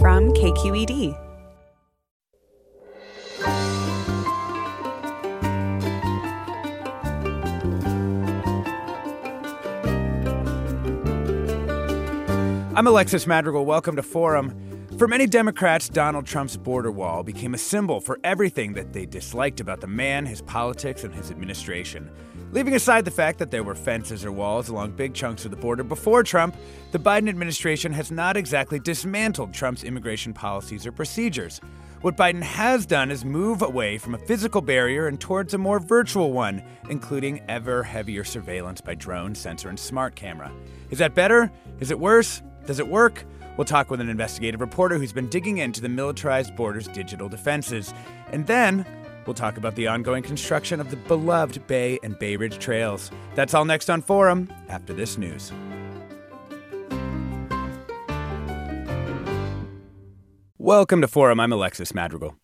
From KQED. I'm Alexis Madrigal. Welcome to Forum. For many Democrats, Donald Trump's border wall became a symbol for everything that they disliked about the man, his politics, and his administration. Leaving aside the fact that there were fences or walls along big chunks of the border before Trump, the Biden administration has not exactly dismantled Trump's immigration policies or procedures. What Biden has done is move away from a physical barrier and towards a more virtual one, including ever heavier surveillance by drone, sensor, and smart camera. Is that better? Is it worse? Does it work? We'll talk with an investigative reporter who's been digging into the militarized border's digital defenses. And then we'll talk about the ongoing construction of the beloved Bay and Bay Ridge trails. That's all next on Forum after this news. Welcome to Forum. I'm Alexis Madrigal.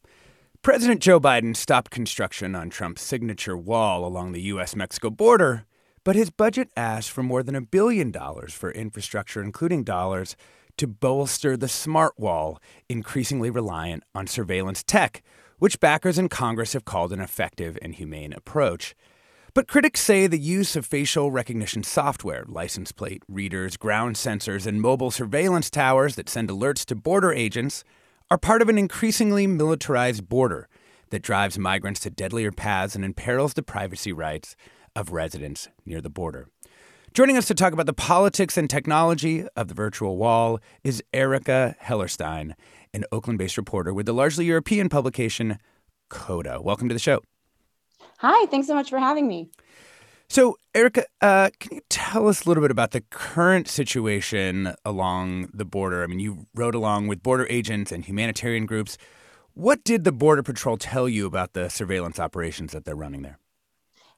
President Joe Biden stopped construction on Trump's signature wall along the U.S. Mexico border but his budget asked for more than a billion dollars for infrastructure, including dollars to bolster the smart wall, increasingly reliant on surveillance tech, which backers in Congress have called an effective and humane approach. But critics say the use of facial recognition software, license plate readers, ground sensors, and mobile surveillance towers that send alerts to border agents are part of an increasingly militarized border that drives migrants to deadlier paths and imperils the privacy rights of residents near the border. Joining us to talk about the politics and technology of the virtual wall is Erica Hellerstein, an Oakland based reporter with the largely European publication Coda. Welcome to the show. Hi, thanks so much for having me. So, Erica, uh, can you tell us a little bit about the current situation along the border? I mean, you rode along with border agents and humanitarian groups. What did the Border Patrol tell you about the surveillance operations that they're running there?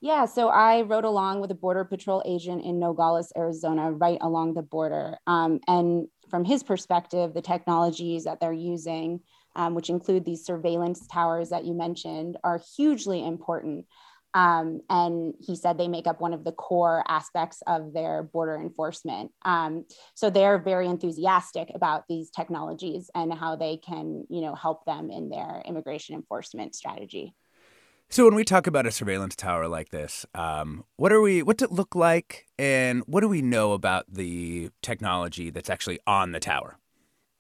Yeah, so I rode along with a Border Patrol agent in Nogales, Arizona, right along the border. Um, and from his perspective, the technologies that they're using, um, which include these surveillance towers that you mentioned, are hugely important. Um, and he said they make up one of the core aspects of their border enforcement. Um, so they're very enthusiastic about these technologies and how they can, you know, help them in their immigration enforcement strategy. So when we talk about a surveillance tower like this, um, what are we? What's it look like, and what do we know about the technology that's actually on the tower?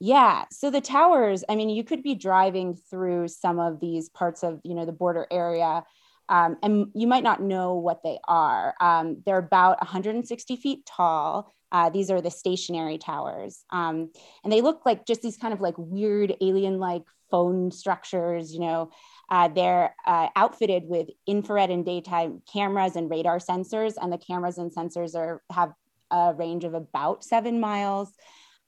Yeah, so the towers. I mean, you could be driving through some of these parts of you know the border area, um, and you might not know what they are. Um, they're about 160 feet tall. Uh, these are the stationary towers, um, and they look like just these kind of like weird alien-like phone structures. You know. Uh, they're uh, outfitted with infrared and daytime cameras and radar sensors, and the cameras and sensors are have a range of about seven miles.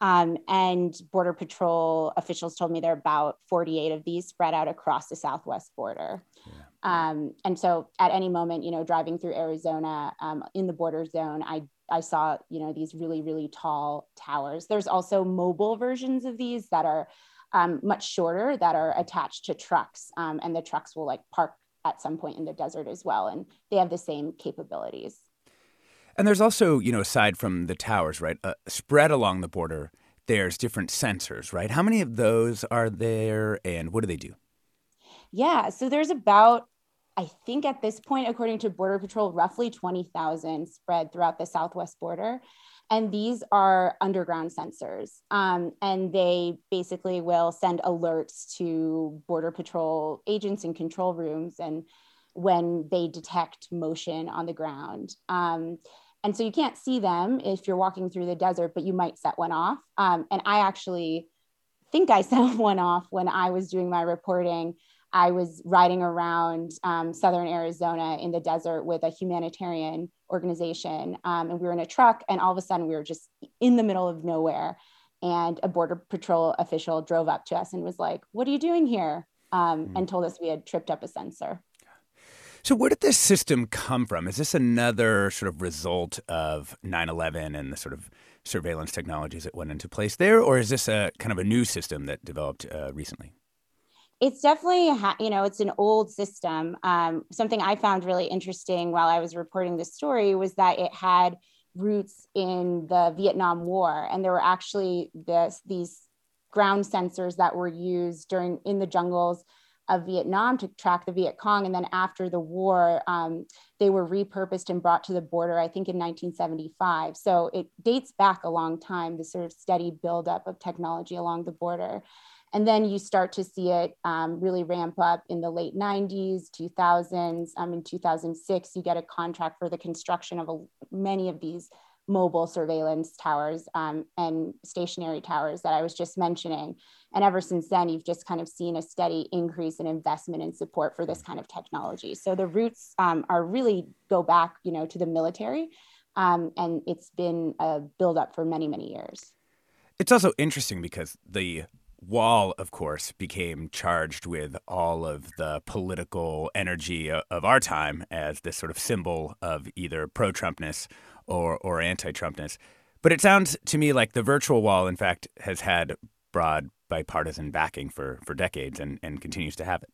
Um, and Border Patrol officials told me there are about 48 of these spread out across the southwest border. Yeah. Um, and so at any moment, you know, driving through Arizona um, in the border zone, I I saw, you know, these really, really tall towers. There's also mobile versions of these that are um, much shorter that are attached to trucks. Um, and the trucks will like park at some point in the desert as well. And they have the same capabilities. And there's also, you know, aside from the towers, right, uh, spread along the border, there's different sensors, right? How many of those are there and what do they do? Yeah, so there's about, I think at this point, according to Border Patrol, roughly 20,000 spread throughout the southwest border. And these are underground sensors. Um, and they basically will send alerts to Border Patrol agents in control rooms and when they detect motion on the ground. Um, And so you can't see them if you're walking through the desert, but you might set one off. Um, and I actually think I set one off when I was doing my reporting. I was riding around um, southern Arizona in the desert with a humanitarian organization. Um, and we were in a truck, and all of a sudden, we were just in the middle of nowhere. And a Border Patrol official drove up to us and was like, What are you doing here? Um, mm. And told us we had tripped up a sensor. So, where did this system come from? Is this another sort of result of 9 11 and the sort of surveillance technologies that went into place there? Or is this a kind of a new system that developed uh, recently? It's definitely, you know, it's an old system. Um, something I found really interesting while I was reporting this story was that it had roots in the Vietnam War, and there were actually this, these ground sensors that were used during in the jungles of Vietnam to track the Viet Cong. And then after the war, um, they were repurposed and brought to the border, I think in 1975. So it dates back a long time, the sort of steady buildup of technology along the border. And then you start to see it um, really ramp up in the late 90s, 2000s. Um, in 2006, you get a contract for the construction of a, many of these mobile surveillance towers um, and stationary towers that I was just mentioning. And ever since then, you've just kind of seen a steady increase in investment and support for this kind of technology. So the roots um, are really go back, you know, to the military, um, and it's been a buildup for many, many years. It's also interesting because the wall, of course, became charged with all of the political energy of our time as this sort of symbol of either pro Trumpness or, or anti Trumpness. But it sounds to me like the virtual wall, in fact, has had broad bipartisan backing for for decades and and continues to have it.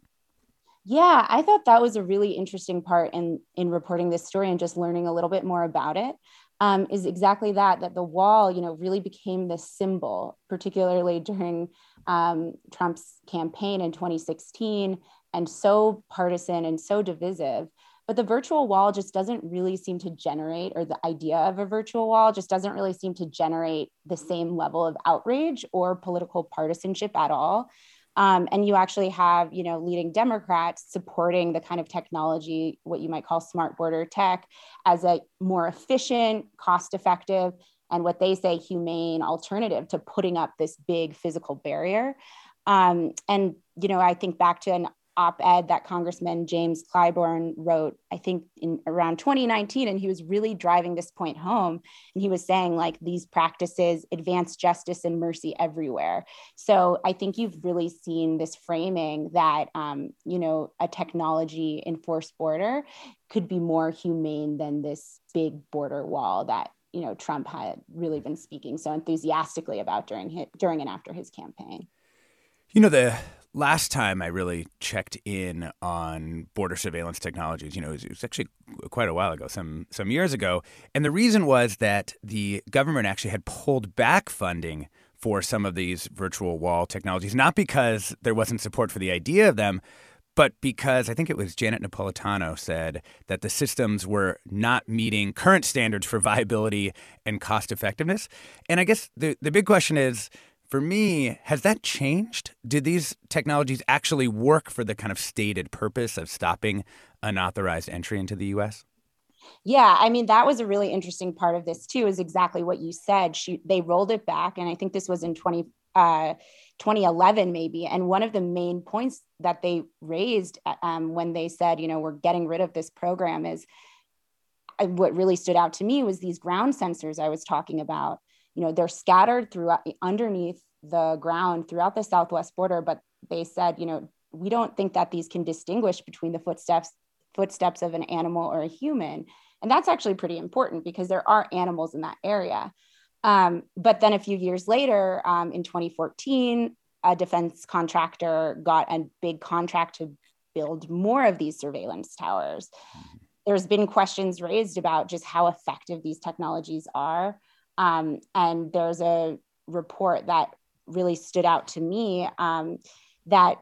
Yeah, I thought that was a really interesting part in in reporting this story and just learning a little bit more about it. Um, is exactly that that the wall, you know, really became this symbol, particularly during um, Trump's campaign in 2016, and so partisan and so divisive. But the virtual wall just doesn't really seem to generate, or the idea of a virtual wall just doesn't really seem to generate the same level of outrage or political partisanship at all. Um, and you actually have, you know, leading Democrats supporting the kind of technology, what you might call smart border tech, as a more efficient, cost-effective, and what they say humane alternative to putting up this big physical barrier. Um, and you know, I think back to an op-ed that Congressman James Clyburn wrote, I think in around 2019, and he was really driving this point home. And he was saying like these practices advance justice and mercy everywhere. So I think you've really seen this framing that um, you know a technology enforced border could be more humane than this big border wall that you know Trump had really mm. been speaking so enthusiastically about during his, during and after his campaign. You know the last time I really checked in on border surveillance technologies, you know, it was, it was, actually quite a while ago, some some years ago, and the reason was that the government actually had pulled back funding for some of these virtual wall technologies, not because there wasn't support for the idea of them, but because I think it was Janet Napolitano said that the systems were not meeting current standards for viability and cost effectiveness. And I guess the the big question is for me, has that changed? Did these technologies actually work for the kind of stated purpose of stopping unauthorized entry into the US? Yeah, I mean that was a really interesting part of this too. Is exactly what you said. She they rolled it back, and I think this was in 20, uh, 2011 maybe. And one of the main points that they raised um, when they said, you know, we're getting rid of this program is uh, what really stood out to me was these ground sensors I was talking about. You know they're scattered throughout underneath the ground throughout the southwest border but they said you know we don't think that these can distinguish between the footsteps footsteps of an animal or a human. And that's actually pretty important because there are animals in that area um, but then a few years later um, in 2014 a defense contractor got a big contract to build more of these surveillance towers. There's been questions raised about just how effective these technologies are. Um, and there's a report that really stood out to me um, that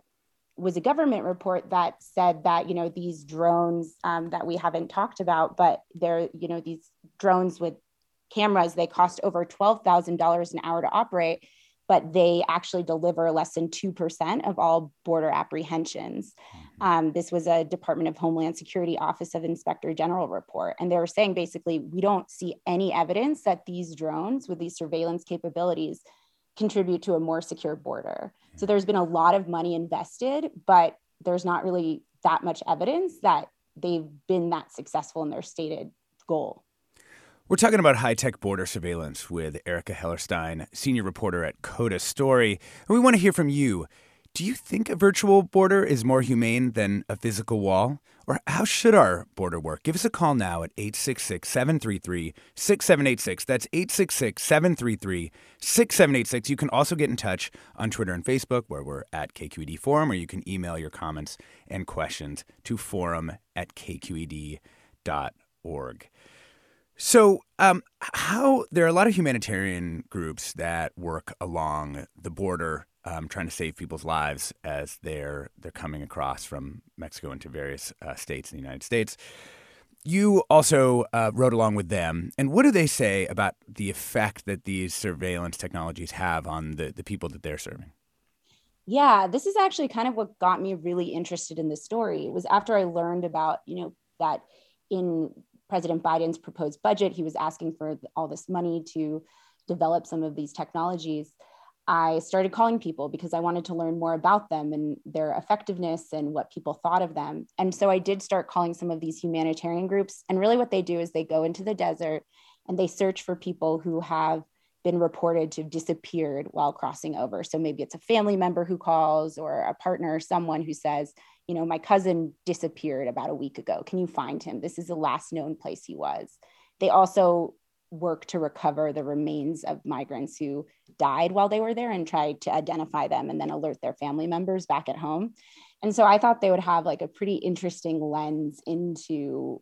was a government report that said that you know these drones um, that we haven't talked about, but they're you know these drones with cameras they cost over twelve thousand dollars an hour to operate, but they actually deliver less than two percent of all border apprehensions. Um, this was a Department of Homeland Security Office of Inspector General report. And they were saying basically, we don't see any evidence that these drones with these surveillance capabilities contribute to a more secure border. So there's been a lot of money invested, but there's not really that much evidence that they've been that successful in their stated goal. We're talking about high tech border surveillance with Erica Hellerstein, senior reporter at CODA Story. And we want to hear from you. Do you think a virtual border is more humane than a physical wall? Or how should our border work? Give us a call now at 866 733 6786. That's 866 733 6786. You can also get in touch on Twitter and Facebook, where we're at KQED Forum, or you can email your comments and questions to forum at kqed.org. So, um, how there are a lot of humanitarian groups that work along the border, um, trying to save people's lives as they're they're coming across from Mexico into various uh, states in the United States. You also uh, rode along with them, and what do they say about the effect that these surveillance technologies have on the the people that they're serving? Yeah, this is actually kind of what got me really interested in this story. It was after I learned about you know that in President Biden's proposed budget, he was asking for all this money to develop some of these technologies. I started calling people because I wanted to learn more about them and their effectiveness and what people thought of them. And so I did start calling some of these humanitarian groups. And really, what they do is they go into the desert and they search for people who have been reported to have disappeared while crossing over. So maybe it's a family member who calls or a partner, someone who says, you know, my cousin disappeared about a week ago. Can you find him? This is the last known place he was. They also work to recover the remains of migrants who died while they were there and try to identify them and then alert their family members back at home. And so I thought they would have like a pretty interesting lens into,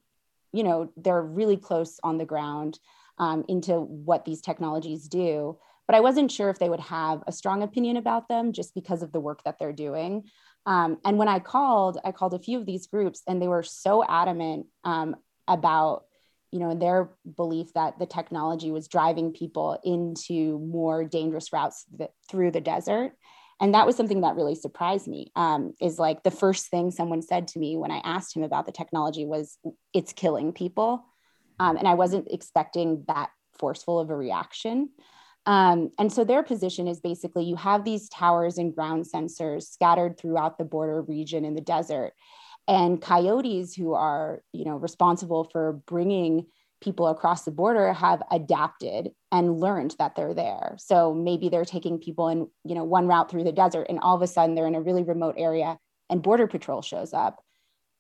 you know, they're really close on the ground um, into what these technologies do. But I wasn't sure if they would have a strong opinion about them just because of the work that they're doing. Um, and when I called, I called a few of these groups, and they were so adamant um, about, you know, their belief that the technology was driving people into more dangerous routes th- through the desert. And that was something that really surprised me. Um, is like the first thing someone said to me when I asked him about the technology was, "It's killing people," um, and I wasn't expecting that forceful of a reaction. Um, and so their position is basically you have these towers and ground sensors scattered throughout the border region in the desert. And coyotes who are, you know, responsible for bringing people across the border have adapted and learned that they're there. So maybe they're taking people in, you know, one route through the desert and all of a sudden they're in a really remote area and border patrol shows up.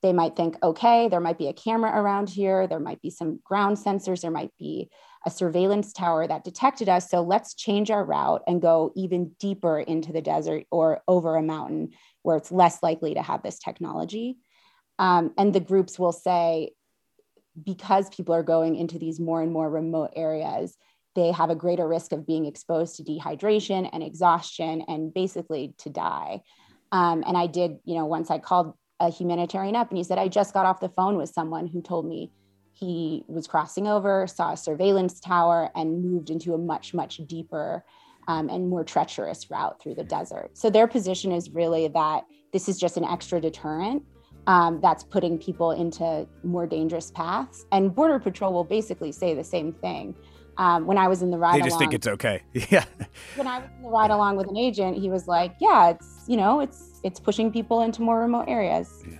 They might think, okay, there might be a camera around here, there might be some ground sensors, there might be a surveillance tower that detected us. So let's change our route and go even deeper into the desert or over a mountain where it's less likely to have this technology. Um, and the groups will say, because people are going into these more and more remote areas, they have a greater risk of being exposed to dehydration and exhaustion and basically to die. Um, and I did, you know, once I called a humanitarian up and he said, I just got off the phone with someone who told me he was crossing over, saw a surveillance tower, and moved into a much, much deeper um, and more treacherous route through the desert. So their position is really that this is just an extra deterrent um, that's putting people into more dangerous paths. And Border Patrol will basically say the same thing. Um, when I was in the ride, they just along, think it's okay. yeah. When I was in the ride along with an agent, he was like, "Yeah, it's you know, it's it's pushing people into more remote areas." Yeah.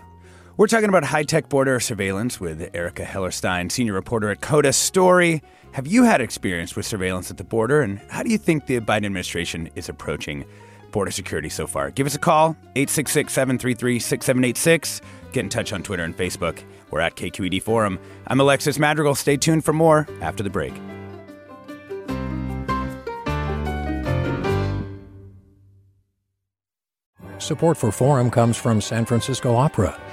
We're talking about high tech border surveillance with Erica Hellerstein, senior reporter at CODA Story. Have you had experience with surveillance at the border, and how do you think the Biden administration is approaching border security so far? Give us a call, 866 733 6786. Get in touch on Twitter and Facebook. We're at KQED Forum. I'm Alexis Madrigal. Stay tuned for more after the break. Support for Forum comes from San Francisco Opera.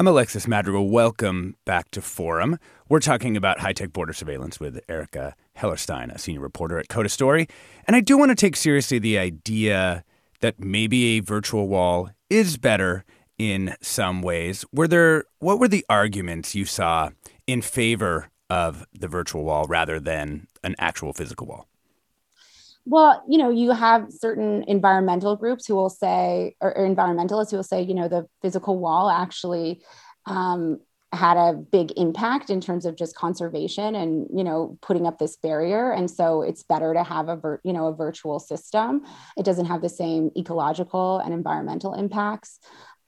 I'm Alexis Madrigal. Welcome back to Forum. We're talking about high tech border surveillance with Erica Hellerstein, a senior reporter at Coda Story. And I do want to take seriously the idea that maybe a virtual wall is better in some ways. Were there what were the arguments you saw in favor of the virtual wall rather than an actual physical wall? Well, you know, you have certain environmental groups who will say, or, or environmentalists who will say, you know, the physical wall actually um, had a big impact in terms of just conservation and you know putting up this barrier. And so it's better to have a vir- you know a virtual system. It doesn't have the same ecological and environmental impacts.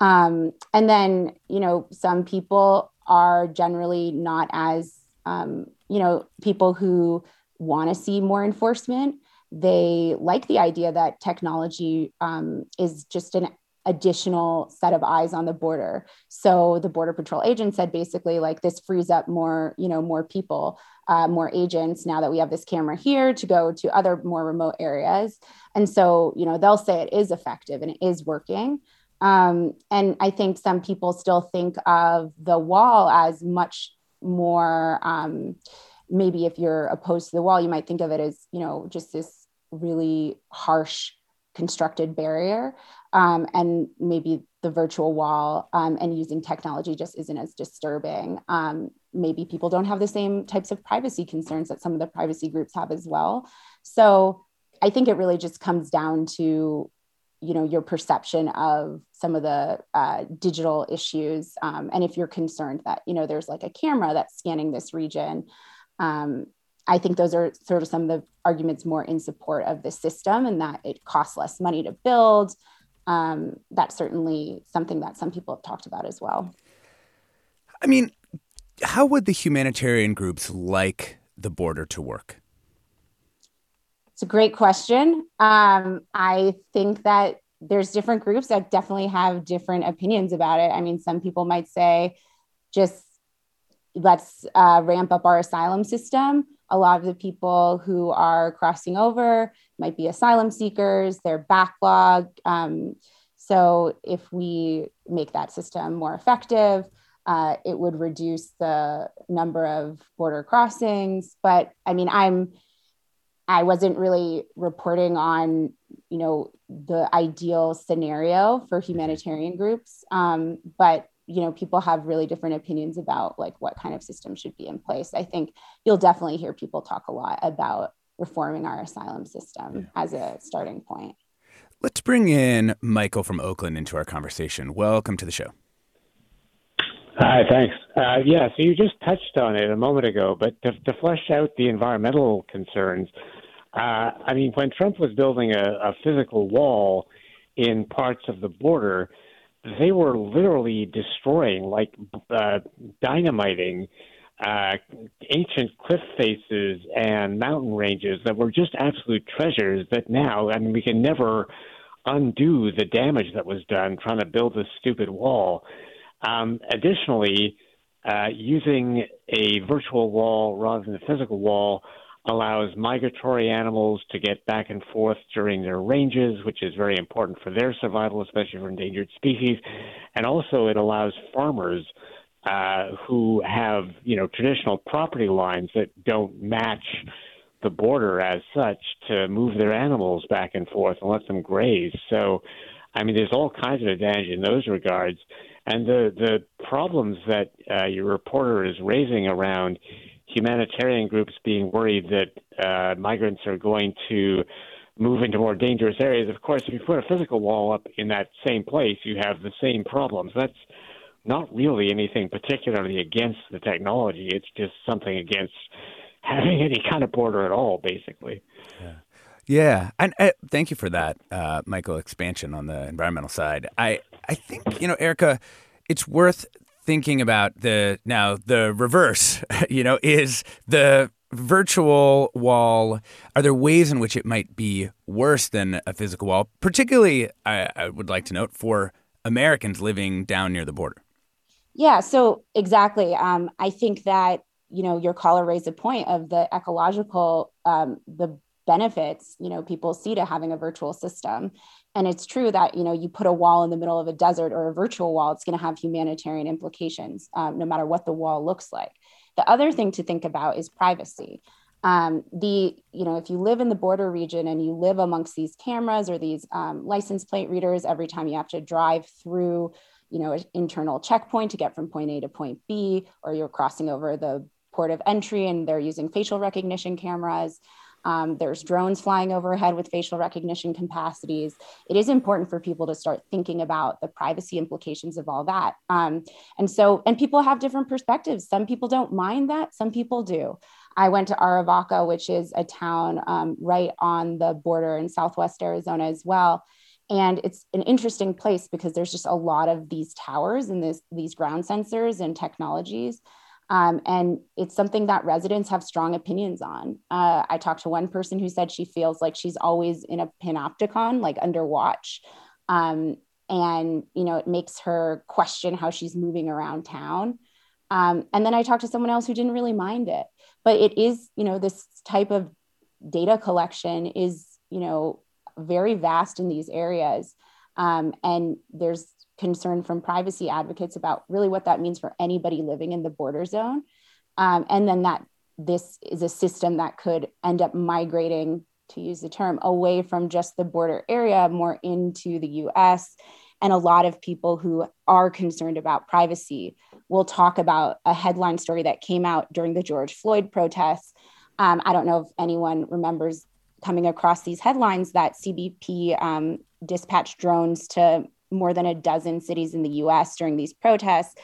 Um, and then you know some people are generally not as um, you know people who want to see more enforcement they like the idea that technology um, is just an additional set of eyes on the border. So the border patrol agent said basically like this frees up more you know more people uh, more agents now that we have this camera here to go to other more remote areas. And so you know they'll say it is effective and it is working. Um, and i think some people still think of the wall as much more um, maybe if you're opposed to the wall you might think of it as you know just this really harsh constructed barrier um, and maybe the virtual wall um, and using technology just isn't as disturbing. Um, maybe people don't have the same types of privacy concerns that some of the privacy groups have as well. So i think it really just comes down to you know your perception of some of the uh, digital issues um, and if you're concerned that you know there's like a camera that's scanning this region um, I think those are sort of some of the arguments more in support of the system and that it costs less money to build. Um, that's certainly something that some people have talked about as well. I mean, how would the humanitarian groups like the border to work? It's a great question. Um, I think that there's different groups that definitely have different opinions about it. I mean, some people might say just let's uh, ramp up our asylum system a lot of the people who are crossing over might be asylum seekers, they're backlog. Um, so, if we make that system more effective, uh, it would reduce the number of border crossings. But I mean, I'm I wasn't really reporting on, you know, the ideal scenario for humanitarian groups. Um, but you know people have really different opinions about like what kind of system should be in place. I think you'll definitely hear people talk a lot about reforming our asylum system as a starting point. Let's bring in michael from oakland into our conversation. Welcome to the show. Hi, thanks. Uh, yeah, so you just touched on it a moment ago, but to, to flesh out the environmental concerns, uh, I mean, when Trump was building a, a physical wall in parts of the border, they were literally destroying, like uh, dynamiting, uh, ancient cliff faces and mountain ranges that were just absolute treasures. That now, I mean, we can never undo the damage that was done trying to build this stupid wall. Um, additionally, uh, using a virtual wall rather than a physical wall allows migratory animals to get back and forth during their ranges, which is very important for their survival, especially for endangered species. And also, it allows farmers uh, who have, you know, traditional property lines that don't match the border as such to move their animals back and forth and let them graze. So, I mean, there's all kinds of advantage in those regards. And the the problems that uh, your reporter is raising around humanitarian groups being worried that uh, migrants are going to move into more dangerous areas. Of course, if you put a physical wall up in that same place, you have the same problems. That's not really anything particularly against the technology. It's just something against having any kind of border at all, basically. Yeah. Yeah, and uh, thank you for that, uh, Michael. Expansion on the environmental side. I I think you know, Erica, it's worth thinking about the now the reverse, you know, is the virtual wall are there ways in which it might be worse than a physical wall? Particularly I, I, would like to note for americans living down near the border. Yeah so exactly. Um, i think that you know your caller raised a point of the ecological um, the benefits you know people see to having a virtual system. And it's true that you know you put a wall in the middle of a desert or a virtual wall it's going to have humanitarian implications um, no matter what the wall looks like. The other thing to think about is privacy. Um, the you know if you live in the border region and you live amongst these cameras or these um, license plate readers every time you have to drive through you know an internal checkpoint to get from point a to point b or you're crossing over the port of entry and they're using facial recognition cameras um, there's drones flying overhead with facial recognition capacities. It is important for people to start thinking about the privacy implications of all that. Um, and so, and people have different perspectives. Some people don't mind that, some people do. I went to Arivaca, which is a town um, right on the border in Southwest Arizona as well. And it's an interesting place because there's just a lot of these towers and this, these ground sensors and technologies um, and it's something that residents have strong opinions on. Uh, I talked to one person who said she feels like she's always in a panopticon, like under watch. Um, and, you know, it makes her question how she's moving around town. Um, and then I talked to someone else who didn't really mind it. But it is, you know, this type of data collection is, you know, very vast in these areas. Um, and there's concern from privacy advocates about really what that means for anybody living in the border zone. Um, and then that this is a system that could end up migrating, to use the term, away from just the border area, more into the US. And a lot of people who are concerned about privacy will talk about a headline story that came out during the George Floyd protests. Um, I don't know if anyone remembers coming across these headlines that CBP um, dispatched drones to more than a dozen cities in the US during these protests,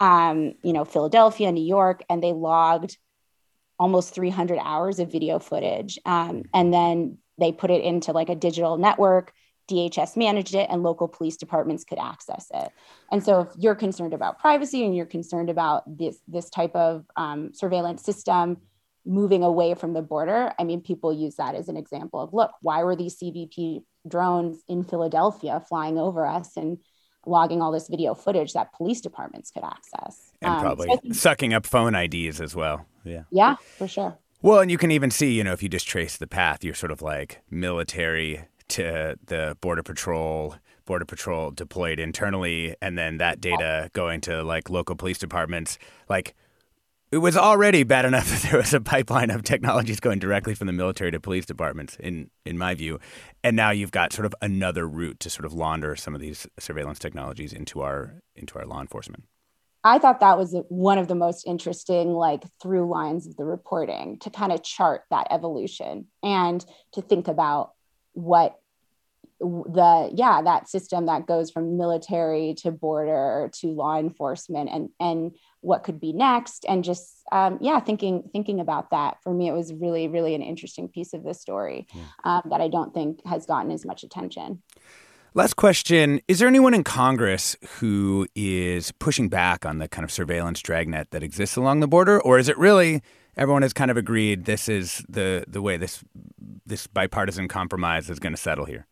um, you know, Philadelphia, New York, and they logged almost 300 hours of video footage. Um, and then they put it into like a digital network. DHS managed it and local police departments could access it. And so if you're concerned about privacy and you're concerned about this, this type of um, surveillance system moving away from the border, I mean, people use that as an example of look, why were these CBP drones in Philadelphia flying over us and logging all this video footage that police departments could access. And um, probably so think, sucking up phone IDs as well. Yeah. Yeah, for sure. Well, and you can even see, you know, if you just trace the path, you're sort of like military to the border patrol, border patrol deployed internally, and then that data going to like local police departments. Like it was already bad enough that there was a pipeline of technologies going directly from the military to police departments, in in my view, and now you've got sort of another route to sort of launder some of these surveillance technologies into our into our law enforcement. I thought that was one of the most interesting like through lines of the reporting to kind of chart that evolution and to think about what the yeah that system that goes from military to border to law enforcement and and what could be next and just um, yeah thinking thinking about that for me it was really really an interesting piece of the story yeah. um, that i don't think has gotten as much attention Last question Is there anyone in Congress who is pushing back on the kind of surveillance dragnet that exists along the border? Or is it really everyone has kind of agreed this is the, the way this, this bipartisan compromise is going to settle here?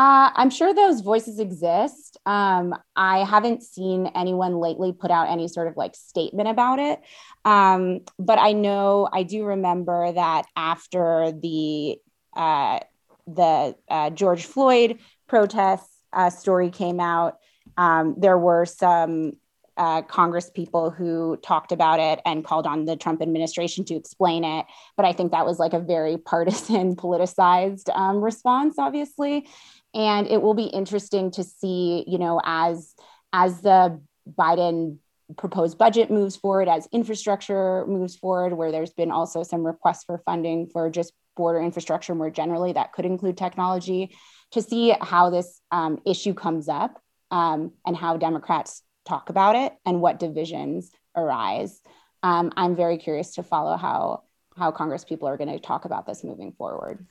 Uh, I'm sure those voices exist. Um, I haven't seen anyone lately put out any sort of like statement about it. Um, but I know I do remember that after the uh, the uh, George Floyd protests uh, story came out, um, there were some uh, Congress people who talked about it and called on the Trump administration to explain it. But I think that was like a very partisan, politicized um, response, obviously and it will be interesting to see you know as as the biden proposed budget moves forward as infrastructure moves forward where there's been also some requests for funding for just border infrastructure more generally that could include technology to see how this um, issue comes up um, and how democrats talk about it and what divisions arise. Um, i'm very curious to follow how how congress people are going to talk about this moving forward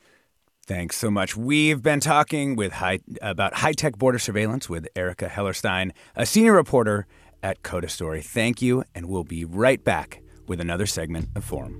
Thanks so much. We've been talking with high, about high tech border surveillance with Erica Hellerstein, a senior reporter at Coda Story. Thank you, and we'll be right back with another segment of Forum.